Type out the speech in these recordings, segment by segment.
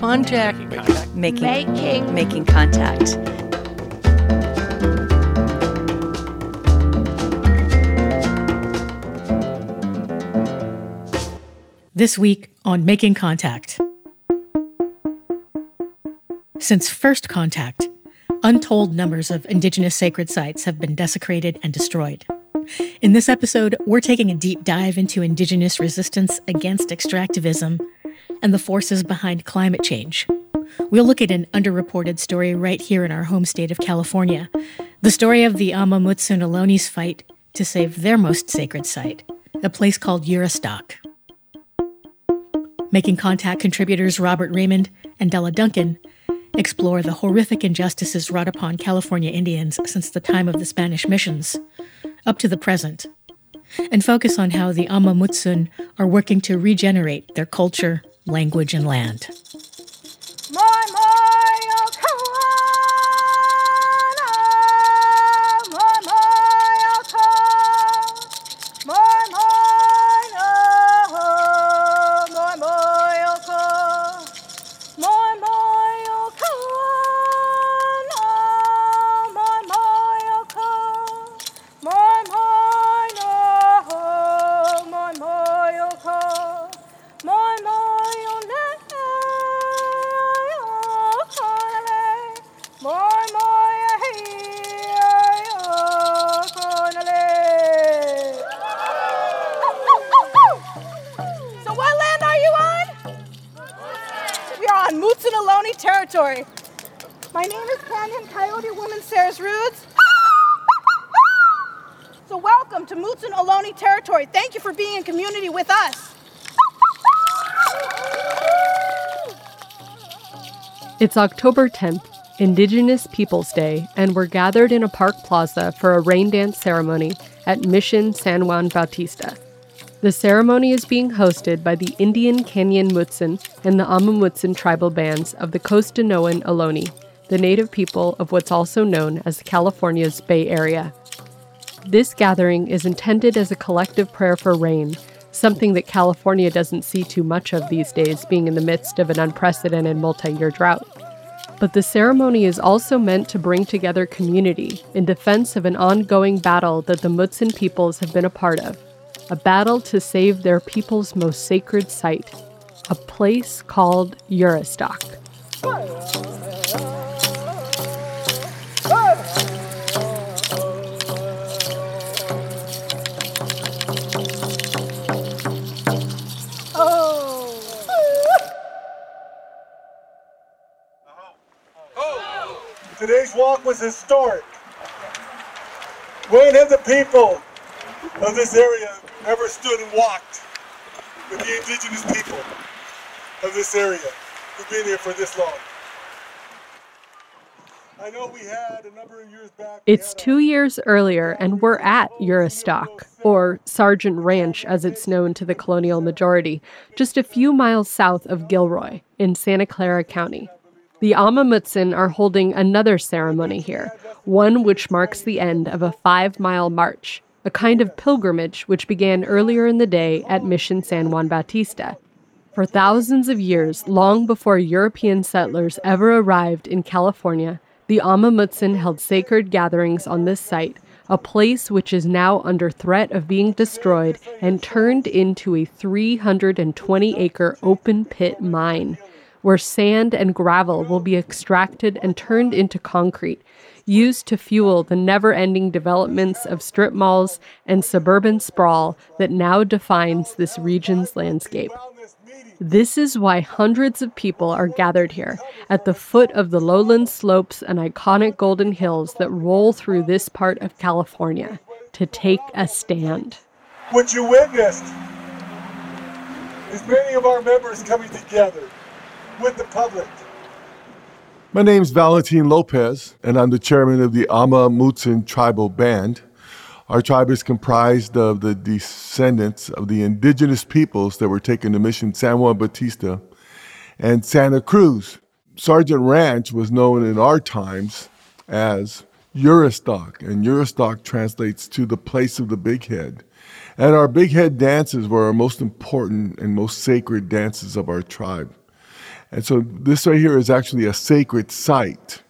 contact. Making Making. making contact. This week on Making Contact. Since first contact, untold numbers of Indigenous sacred sites have been desecrated and destroyed. In this episode, we're taking a deep dive into Indigenous resistance against extractivism and the forces behind climate change. We'll look at an underreported story right here in our home state of California the story of the Amah Mutsun fight to save their most sacred site, a place called Juristac. Making Contact contributors Robert Raymond and Della Duncan explore the horrific injustices wrought upon California Indians since the time of the Spanish missions, up to the present, and focus on how the Amah Mutsun are working to regenerate their culture, language, and land. On Mutsun Ohlone territory. My name is Canyon Coyote Woman Sarah's Roots. So welcome to Mutsun Ohlone territory. Thank you for being in community with us. It's October 10th, Indigenous Peoples Day, and we're gathered in a park plaza for a rain dance ceremony at Mission San Juan Bautista. The ceremony is being hosted by the Indian Canyon Mutsun and the Amah Mutsun tribal bands of the Costanoan Ohlone, the native people of what's also known as California's Bay Area. This gathering is intended as a collective prayer for rain, something that California doesn't see too much of these days, being in the midst of an unprecedented multi year drought. But the ceremony is also meant to bring together community in defense of an ongoing battle that the Mutsun peoples have been a part of a battle to save their people's most sacred site, a place called Juristac. Today's walk was historic. When have the people of this area ever stood and walked with the indigenous people of this area who've been here for this long? I know we had a number of years back. It's had a- two years earlier, and we're at Juristac, or Sargent Ranch as it's known to the colonial majority, just a few miles south of Gilroy in Santa Clara County. The Amah Mutsun are holding another ceremony here, one which marks the end of a five mile march, a kind of pilgrimage which began earlier in the day at Mission San Juan Bautista. For thousands of years, long before European settlers ever arrived in California, the Amah Mutsun held sacred gatherings on this site, a place which is now under threat of being destroyed and turned into a 320 acre open pit mine, where sand and gravel will be extracted and turned into concrete, used to fuel the never ending developments of strip malls and suburban sprawl that now defines this region's landscape. This is why hundreds of people are gathered here at the foot of the lowland slopes and iconic golden hills that roll through this part of California to take a stand. What you witnessed is many of our members coming together with the public. My name's Valentin Lopez, and I'm the chairman of the Amah Mutsun Tribal Band. Our tribe is comprised of the descendants of the indigenous peoples that were taken to Mission San Juan Bautista and Santa Cruz. Sargent Ranch was known in our times as Juristac, and Juristac translates to the place of the big head. And our big head dances were our most important and most sacred dances of our tribe. And so this right here is actually a sacred site.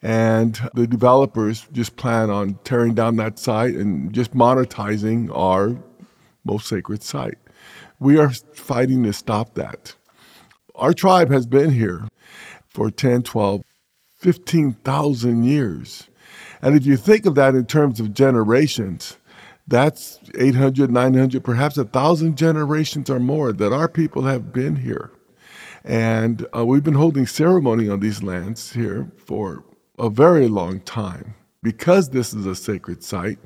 And the developers just plan on tearing down that site and just monetizing our most sacred site. We are fighting to stop that. Our tribe has been here for 10, 12, 15,000 years. And if you think of that in terms of generations, that's 800, 900, perhaps a thousand generations or more that our people have been here. And uh, we've been holding ceremony on these lands here for a very long time. Because this is a sacred site,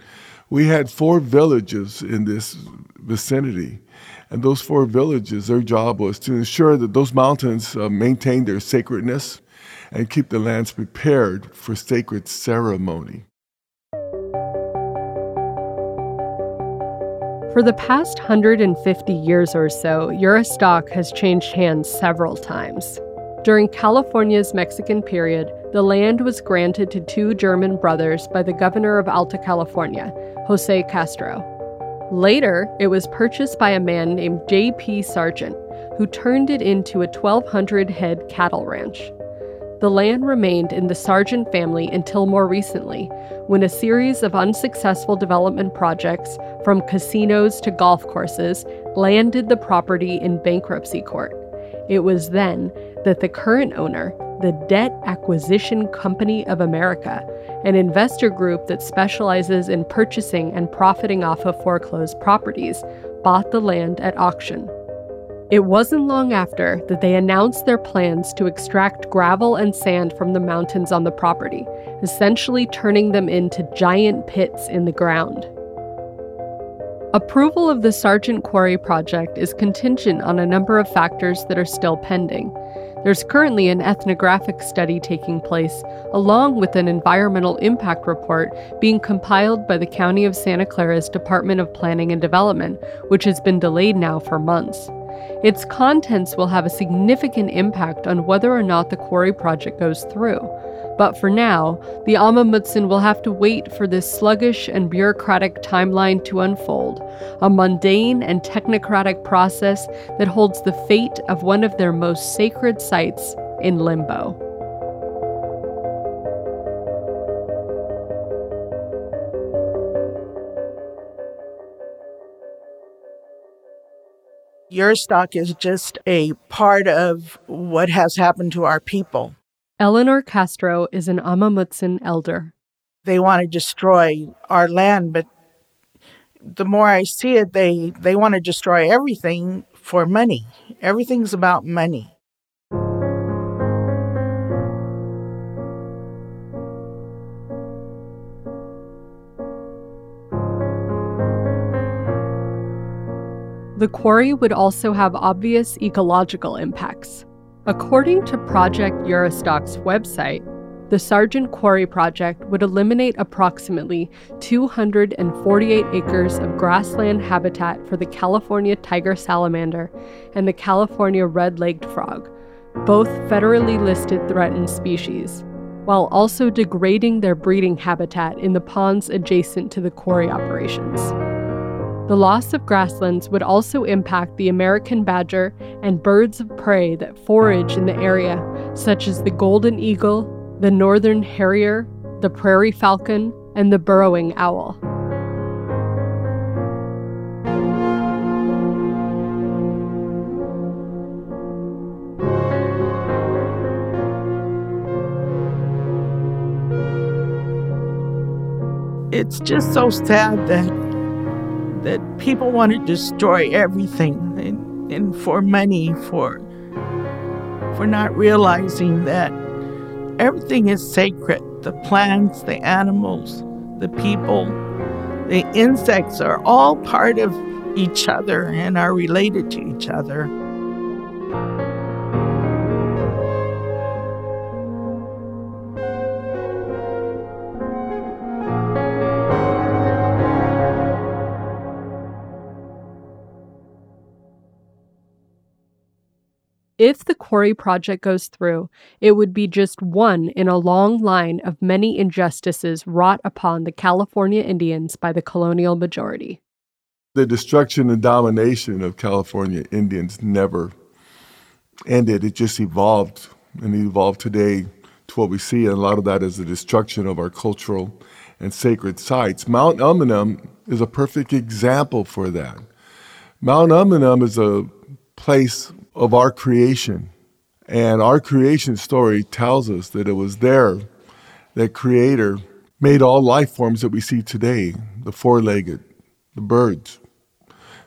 we had four villages in this vicinity. And those four villages, their job was to ensure that those mountains uh, maintain their sacredness and keep the lands prepared for sacred ceremony. For the past 150 years or so, Juristac has changed hands several times. During California's Mexican period, the land was granted to two German brothers by the governor of Alta California, Jose Castro. Later, it was purchased by a man named J.P. Sargent, who turned it into a 1,200 head cattle ranch. The land remained in the Sargent family until more recently, when a series of unsuccessful development projects, from casinos to golf courses, landed the property in bankruptcy court. It was then that the current owner, the Debt Acquisition Company of America, an investor group that specializes in purchasing and profiting off of foreclosed properties, bought the land at auction. It wasn't long after that they announced their plans to extract gravel and sand from the mountains on the property, essentially turning them into giant pits in the ground. Approval of the Sargent Quarry project is contingent on a number of factors that are still pending. There's currently an ethnographic study taking place, along with an environmental impact report being compiled by the County of Santa Clara's Department of Planning and Development, which has been delayed now for months. Its contents will have a significant impact on whether or not the quarry project goes through. But for now, the Amah Mutsun will have to wait for this sluggish and bureaucratic timeline to unfold, a mundane and technocratic process that holds the fate of one of their most sacred sites in limbo. Juristac is just a part of what has happened to our people. Eleanor Castro is an Amah Mutsun elder. They want to destroy our land, but the more I see it, they, they want to destroy everything for money. Everything's about money. The quarry would also have obvious ecological impacts. According to Project Juristac's website, the Sargent Quarry Project would eliminate approximately 248 acres of grassland habitat for the California tiger salamander and the California red legged frog, both federally listed threatened species, while also degrading their breeding habitat in the ponds adjacent to the quarry operations. The loss of grasslands would also impact the American badger and birds of prey that forage in the area, such as the golden eagle, the northern harrier, the prairie falcon, and the burrowing owl. It's just so sad that that people want to destroy everything and, and for money for for not realizing that everything is sacred. The plants the animals the people the insects are all part of each other and are related to each other If the quarry project goes through, it would be just one in a long line of many injustices wrought upon the California Indians by the colonial majority. The destruction and domination of California Indians never ended. It just evolved and evolved today to what we see. And a lot of that is the destruction of our cultural and sacred sites. Mount Umunhum is a perfect example for that. Mount Umunhum is a place of our creation. And our creation story tells us that it was there that Creator made all life forms that we see today the four legged, the birds,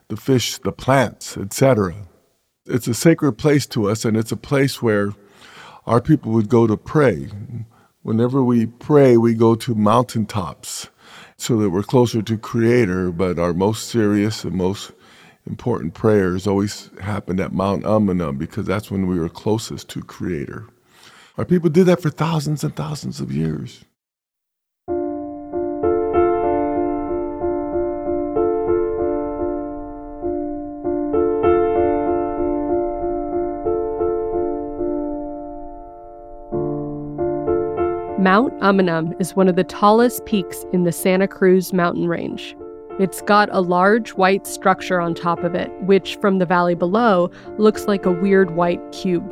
the fish, the plants, etc. It's a sacred place to us, and it's a place where our people would go to pray. Whenever we pray, we go to mountaintops so that we're closer to Creator, but our most serious and most important prayers always happened at Mount Umunhum because that's when we were closest to Creator. Our people did that for thousands and thousands of years. Mount Umunhum is one of the tallest peaks in the Santa Cruz mountain range. It's got a large white structure on top of it, which from the valley below looks like a weird white cube.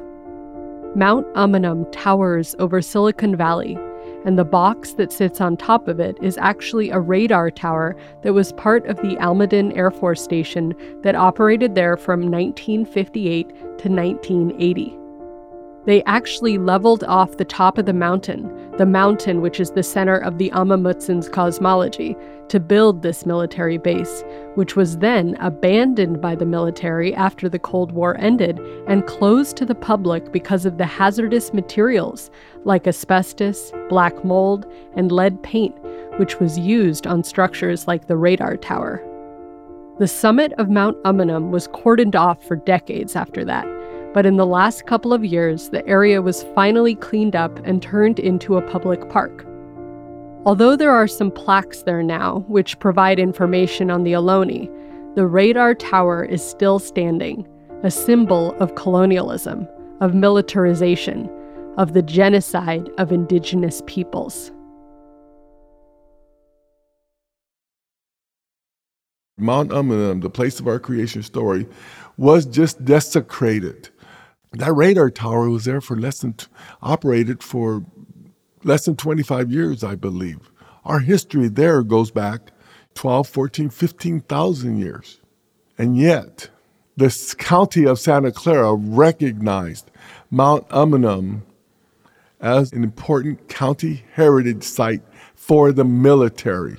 Mount Umunhum towers over Silicon Valley, and the box that sits on top of it is actually a radar tower that was part of the Almaden Air Force Station that operated there from 1958 to 1980. They actually leveled off the top of the mountain, the mountain which is the center of the Amah Mutsun's cosmology, to build this military base, which was then abandoned by the military after the Cold War ended and closed to the public because of the hazardous materials like asbestos, black mold, and lead paint, which was used on structures like the radar tower. The summit of Mount Umunhum was cordoned off for decades after that but in the last couple of years, the area was finally cleaned up and turned into a public park. Although there are some plaques there now, which provide information on the Ohlone, the radar tower is still standing, a symbol of colonialism, of militarization, of the genocide of indigenous peoples. Mount Umunhum, the place of our creation story, was just desecrated that radar tower was there for less than, operated for less than 25 years, I believe. Our history there goes back 12, 14, 15,000 years. And yet, the county of Santa Clara recognized Mount Umunhum as an important county heritage site for the military.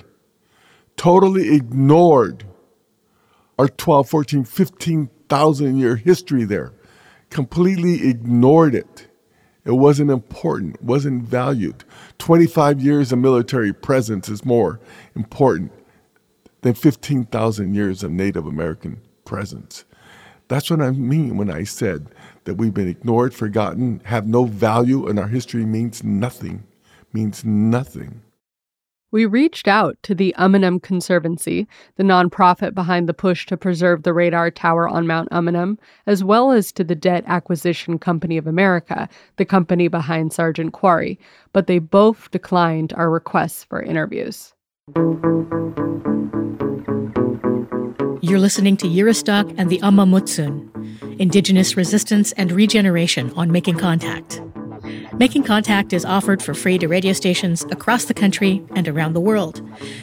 Totally ignored our 12, 14, 15,000 year history there completely ignored it. It wasn't important, wasn't valued. 25 years of military presence is more important than 15,000 years of Native American presence. That's what I mean when I said that we've been ignored, forgotten, have no value, and our history means nothing. Means nothing. We reached out to the Umunhum Conservancy, the nonprofit behind the push to preserve the radar tower on Mount Umunhum, as well as to the Debt Acquisition Company of America, the company behind Sargent Quarry, but they both declined our requests for interviews. You're listening to Juristac and the Amah Mutsun, Indigenous Resistance and Regeneration on Making Contact. Making Contact is offered for free to radio stations across the country and around the world.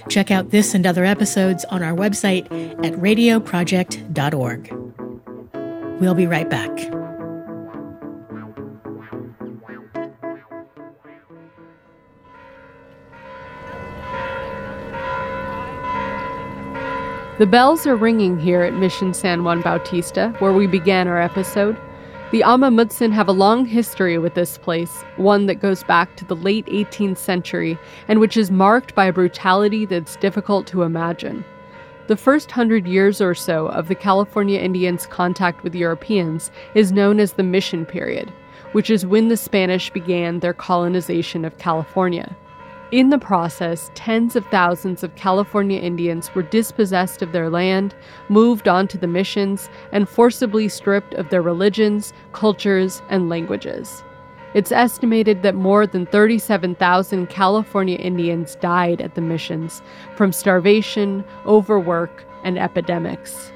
Check out this and other episodes on our website at radioproject.org. We'll be right back. The bells are ringing here at Mission San Juan Bautista, where we began our episode. The Amah Mutsun have a long history with this place, one that goes back to the late 18th century and which is marked by a brutality that's difficult to imagine. The first hundred years or so of the California Indians' contact with Europeans is known as the Mission Period, which is when the Spanish began their colonization of California. In the process, tens of thousands of California Indians were dispossessed of their land, moved onto the missions, and forcibly stripped of their religions, cultures, and languages. It's estimated that more than 37,000 California Indians died at the missions from starvation, overwork, and epidemics.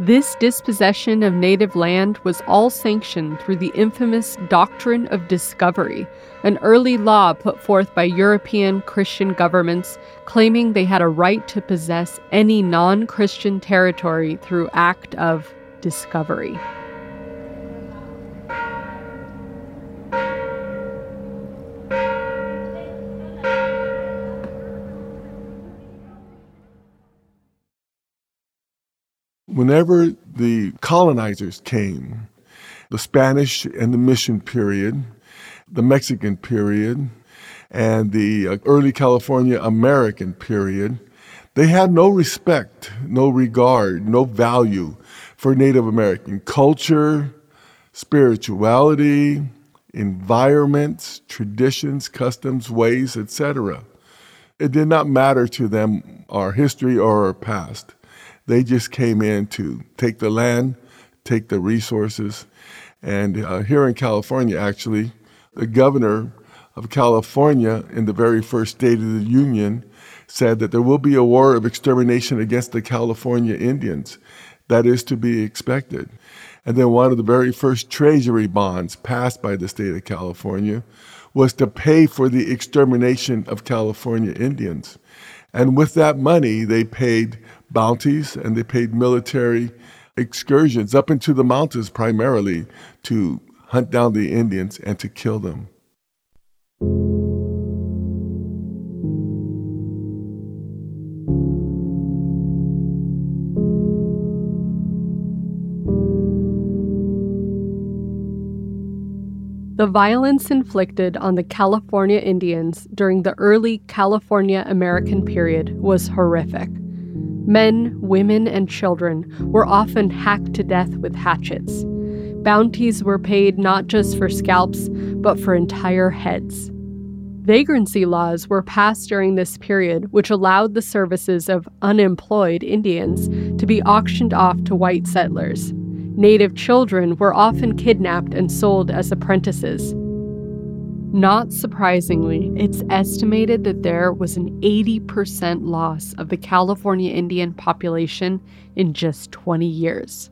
This dispossession of native land was all sanctioned through the infamous Doctrine of Discovery, an early law put forth by European Christian governments claiming they had a right to possess any non Christian territory through act of discovery. Whenever the colonizers came, the Spanish and the mission period, the Mexican period, and the uh, early California American period, they had no respect, no regard, no value for Native American culture, spirituality, environments, traditions, customs, ways, etc. It did not matter to them our history or our past. They just came in to take the land, take the resources. And uh, here in California, actually, the governor of California, in the very first State of the Union, said that there will be a war of extermination against the California Indians. That is to be expected. And then one of the very first treasury bonds passed by the state of California was to pay for the extermination of California Indians. And with that money, they paid bounties and they paid military excursions up into the mountains primarily to hunt down the Indians and to kill them. The violence inflicted on the California Indians during the early California American period was horrific. Men, women, and children were often hacked to death with hatchets. Bounties were paid not just for scalps, but for entire heads. Vagrancy laws were passed during this period, which allowed the services of unemployed Indians to be auctioned off to white settlers. Native children were often kidnapped and sold as apprentices. Not surprisingly, it's estimated that there was an 80% loss of the California Indian population in just 20 years.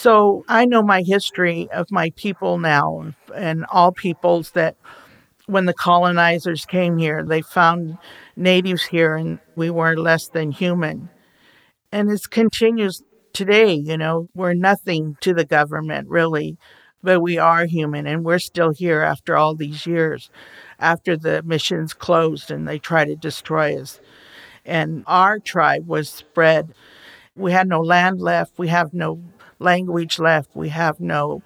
So I know my history of my people now and all peoples that when the colonizers came here, they found natives here and we were less than human. And it continues today, you know, we're nothing to the government really, but we are human and we're still here after all these years, after the missions closed and they tried to destroy us. And our tribe was spread. We had no land left. We have no language left. We have no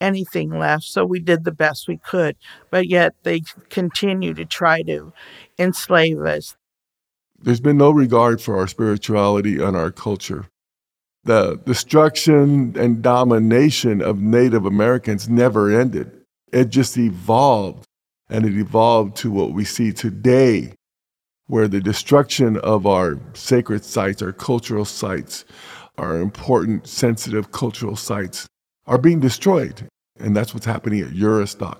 anything left. So we did the best we could. But yet they continue to try to enslave us. There's been no regard for our spirituality and our culture. The destruction and domination of Native Americans never ended. It just evolved, and it evolved to what we see today, where the destruction of our sacred sites, our cultural sites, our important, sensitive cultural sites are being destroyed. And that's what's happening at Juristac.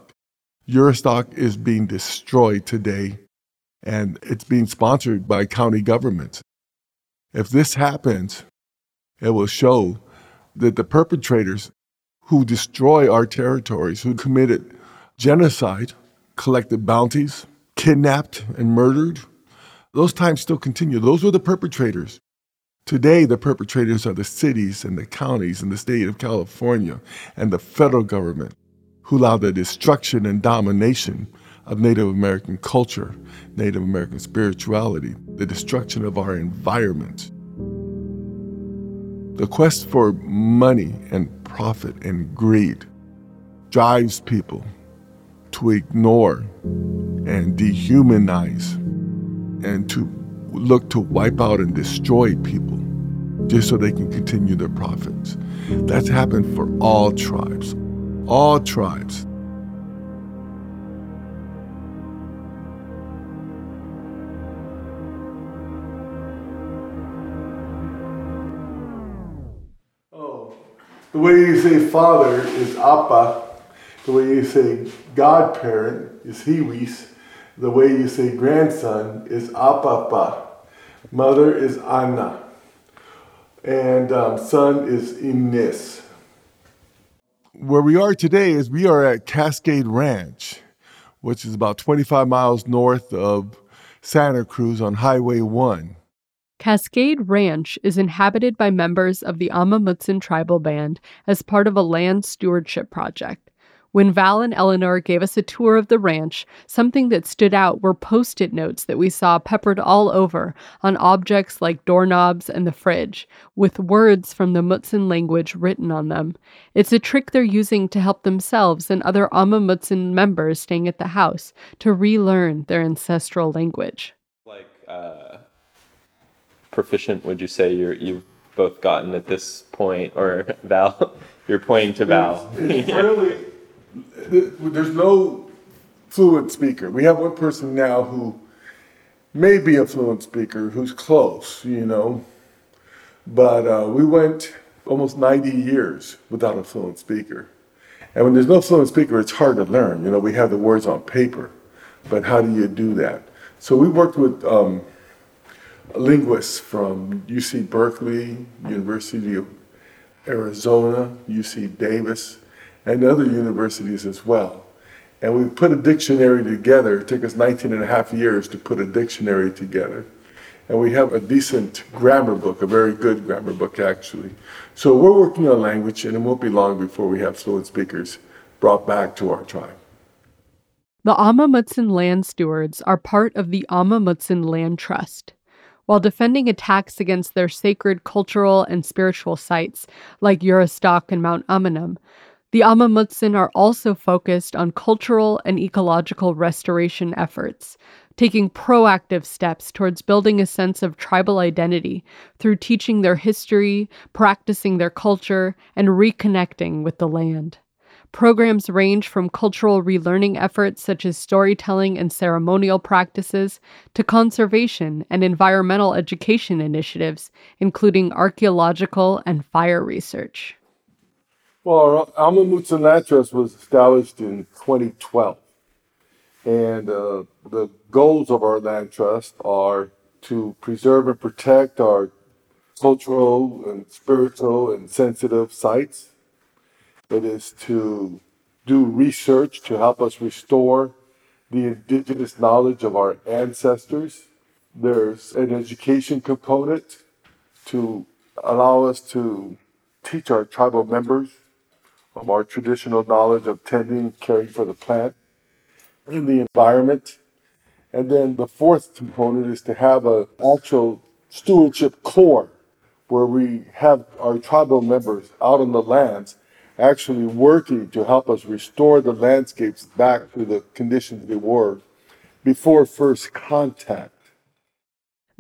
Juristac is being destroyed today, and it's being sponsored by county governments. If this happens, it will show that the perpetrators who destroy our territories, who committed genocide, collected bounties, kidnapped and murdered, those times still continue. Those were the perpetrators. Today, the perpetrators are the cities and the counties and the state of California and the federal government who allow the destruction and domination of Native American culture, Native American spirituality, the destruction of our environment. The quest for money and profit and greed drives people to ignore and dehumanize and to look to wipe out and destroy people just so they can continue their profits. That's happened for all tribes. All tribes. Oh. The way you say father is appa. The way you say godparent is hiwis. The way you say grandson is Apapa. Mother is Anna. And um, son is Ines. Where we are today is we are at Cascade Ranch, which is about 25 miles north of Santa Cruz on Highway 1. Cascade Ranch is inhabited by members of the Amah Mutsun tribal band as part of a land stewardship project. When Val and Eleanor gave us a tour of the ranch, something that stood out were post it notes that we saw peppered all over on objects like doorknobs and the fridge, with words from the Mutsun language written on them. It's a trick they're using to help themselves and other Amah Mutsun members staying at the house to relearn their ancestral language. Like, uh, proficient would you say you're, you've both gotten at this point, or Val? You're pointing to Val. It's really there's no fluent speaker. We have one person now who may be a fluent speaker, who's close, you know, but uh, we went almost 90 years without a fluent speaker. And when there's no fluent speaker, it's hard to learn. You know, we have the words on paper, but how do you do that? So we worked with um, linguists from UC Berkeley, University of Arizona, UC Davis, and other universities as well. And we put a dictionary together. It took us 19 and a half years to put a dictionary together. And we have a decent grammar book, a very good grammar book, actually. So we're working on language, and it won't be long before we have fluent speakers brought back to our tribe. The Amah Mutsun land stewards are part of the Amah Mutsun Land Trust. While defending attacks against their sacred cultural and spiritual sites, like Juristac and Mount Umunhum, the Amah Mutsun are also focused on cultural and ecological restoration efforts, taking proactive steps towards building a sense of tribal identity through teaching their history, practicing their culture, and reconnecting with the land. Programs range from cultural relearning efforts such as storytelling and ceremonial practices to conservation and environmental education initiatives, including archaeological and fire research. Well, Mutsun Land Trust was established in 2012. And uh, the goals of our land trust are to preserve and protect our cultural and spiritual and sensitive sites. It is to do research to help us restore the indigenous knowledge of our ancestors. There's an education component to allow us to teach our tribal members from our traditional knowledge of tending, caring for the plant and the environment. And then the fourth component is to have an actual stewardship core where we have our tribal members out on the lands actually working to help us restore the landscapes back to the conditions they were before first contact.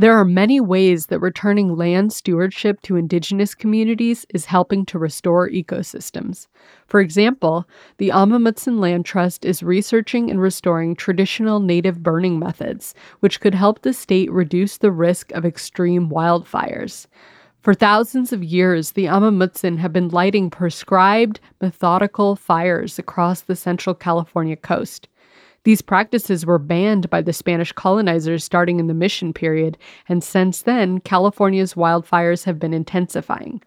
There are many ways that returning land stewardship to indigenous communities is helping to restore ecosystems. For example, the Amah Mutsun Land Trust is researching and restoring traditional native burning methods, which could help the state reduce the risk of extreme wildfires. For thousands of years, the Amah Mutsun have been lighting prescribed, methodical fires across the central California coast. These practices were banned by the Spanish colonizers starting in the mission period, and since then, California's wildfires have been intensifying.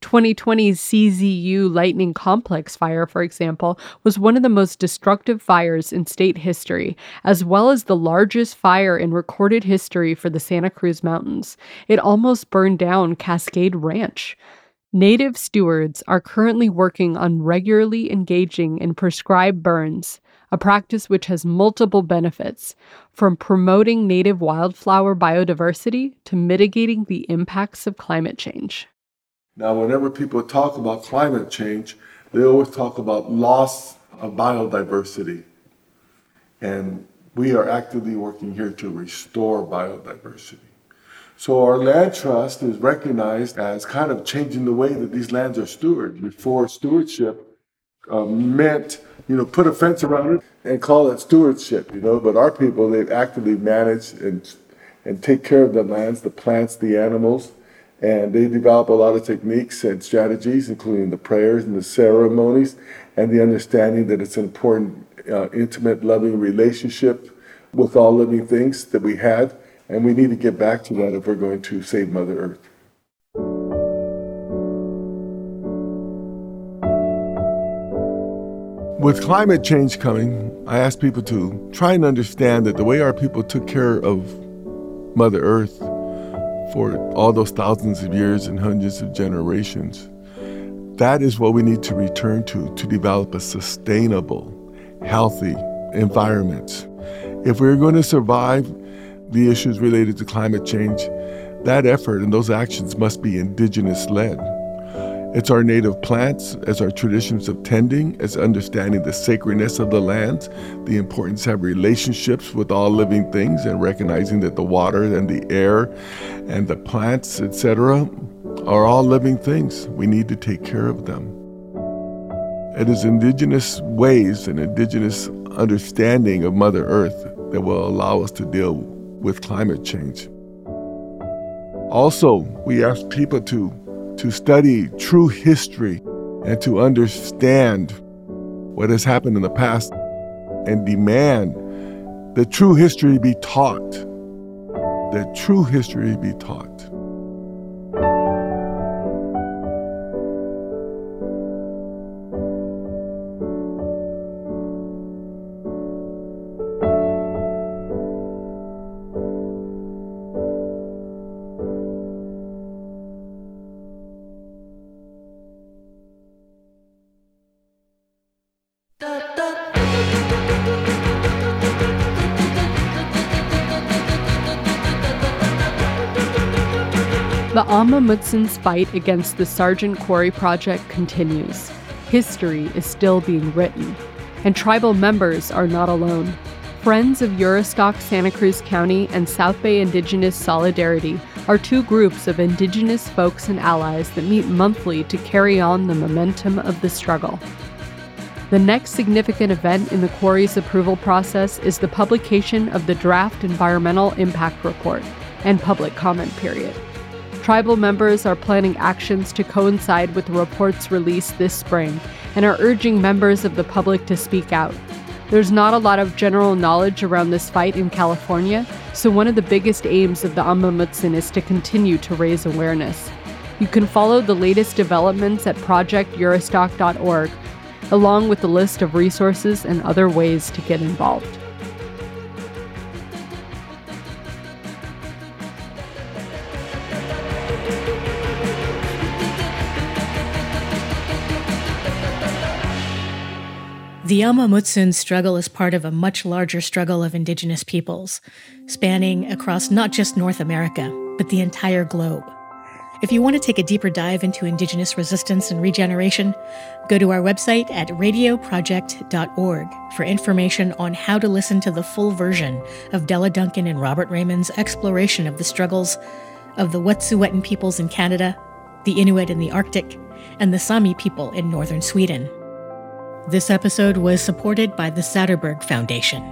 2020's CZU Lightning Complex fire, for example, was one of the most destructive fires in state history, as well as the largest fire in recorded history for the Santa Cruz Mountains. It almost burned down Cascade Ranch. Native stewards are currently working on regularly engaging in prescribed burns, a practice which has multiple benefits, from promoting native wildflower biodiversity to mitigating the impacts of climate change. Now, whenever people talk about climate change, they always talk about loss of biodiversity. And we are actively working here to restore biodiversity. So our land trust is recognized as kind of changing the way that these lands are stewarded. Before stewardship uh, meant you know, put a fence around it and call it stewardship, you know. But our people, they've actively managed and and take care of the lands, the plants, the animals, And they develop a lot of techniques and strategies, including the prayers and the ceremonies, and the understanding that it's an important, uh, intimate, loving relationship with all living things that we had. And we need to get back to that if we're going to save Mother Earth. With climate change coming, I ask people to try and understand that the way our people took care of Mother Earth for all those thousands of years and hundreds of generations, that is what we need to return to to develop a sustainable, healthy environment. If we're going to survive the issues related to climate change, that effort and those actions must be indigenous led. It's our native plants, as our traditions of tending, as understanding the sacredness of the lands, the importance of relationships with all living things, and recognizing that the water and the air and the plants, etc., are all living things. We need to take care of them. It is indigenous ways and indigenous understanding of Mother Earth that will allow us to deal with climate change. Also, we ask people to to study true history and to understand what has happened in the past and demand that true history be taught. That true history be taught. Mutsun's fight against the Sargent Quarry Project continues. History is still being written, and tribal members are not alone. Friends of Juristac Santa Cruz County and South Bay Indigenous Solidarity are two groups of Indigenous folks and allies that meet monthly to carry on the momentum of the struggle. The next significant event in the quarry's approval process is the publication of the draft environmental impact report and public comment period. Tribal members are planning actions to coincide with the report's release this spring and are urging members of the public to speak out. There's not a lot of general knowledge around this fight in California, so one of the biggest aims of the Amah Mutsun is to continue to raise awareness. You can follow the latest developments at projectjuristac.org, along with the list of resources and other ways to get involved. The Amah Mutsun struggle is part of a much larger struggle of indigenous peoples, spanning across not just North America, but the entire globe. If you want to take a deeper dive into indigenous resistance and regeneration, go to our website at radioproject.org for information on how to listen to the full version of Della Duncan and Robert Raymond's exploration of the struggles of the Wet'suwet'en peoples in Canada, the Inuit in the Arctic, and the Sami people in northern Sweden. This episode was supported by the Satterberg Foundation.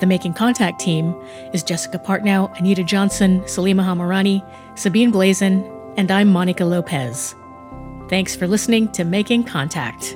The Making Contact team is Jessica Partnow, Anita Johnson, Salima Hamirani, Sabine Blazin, and I'm Monica Lopez. Thanks for listening to Making Contact.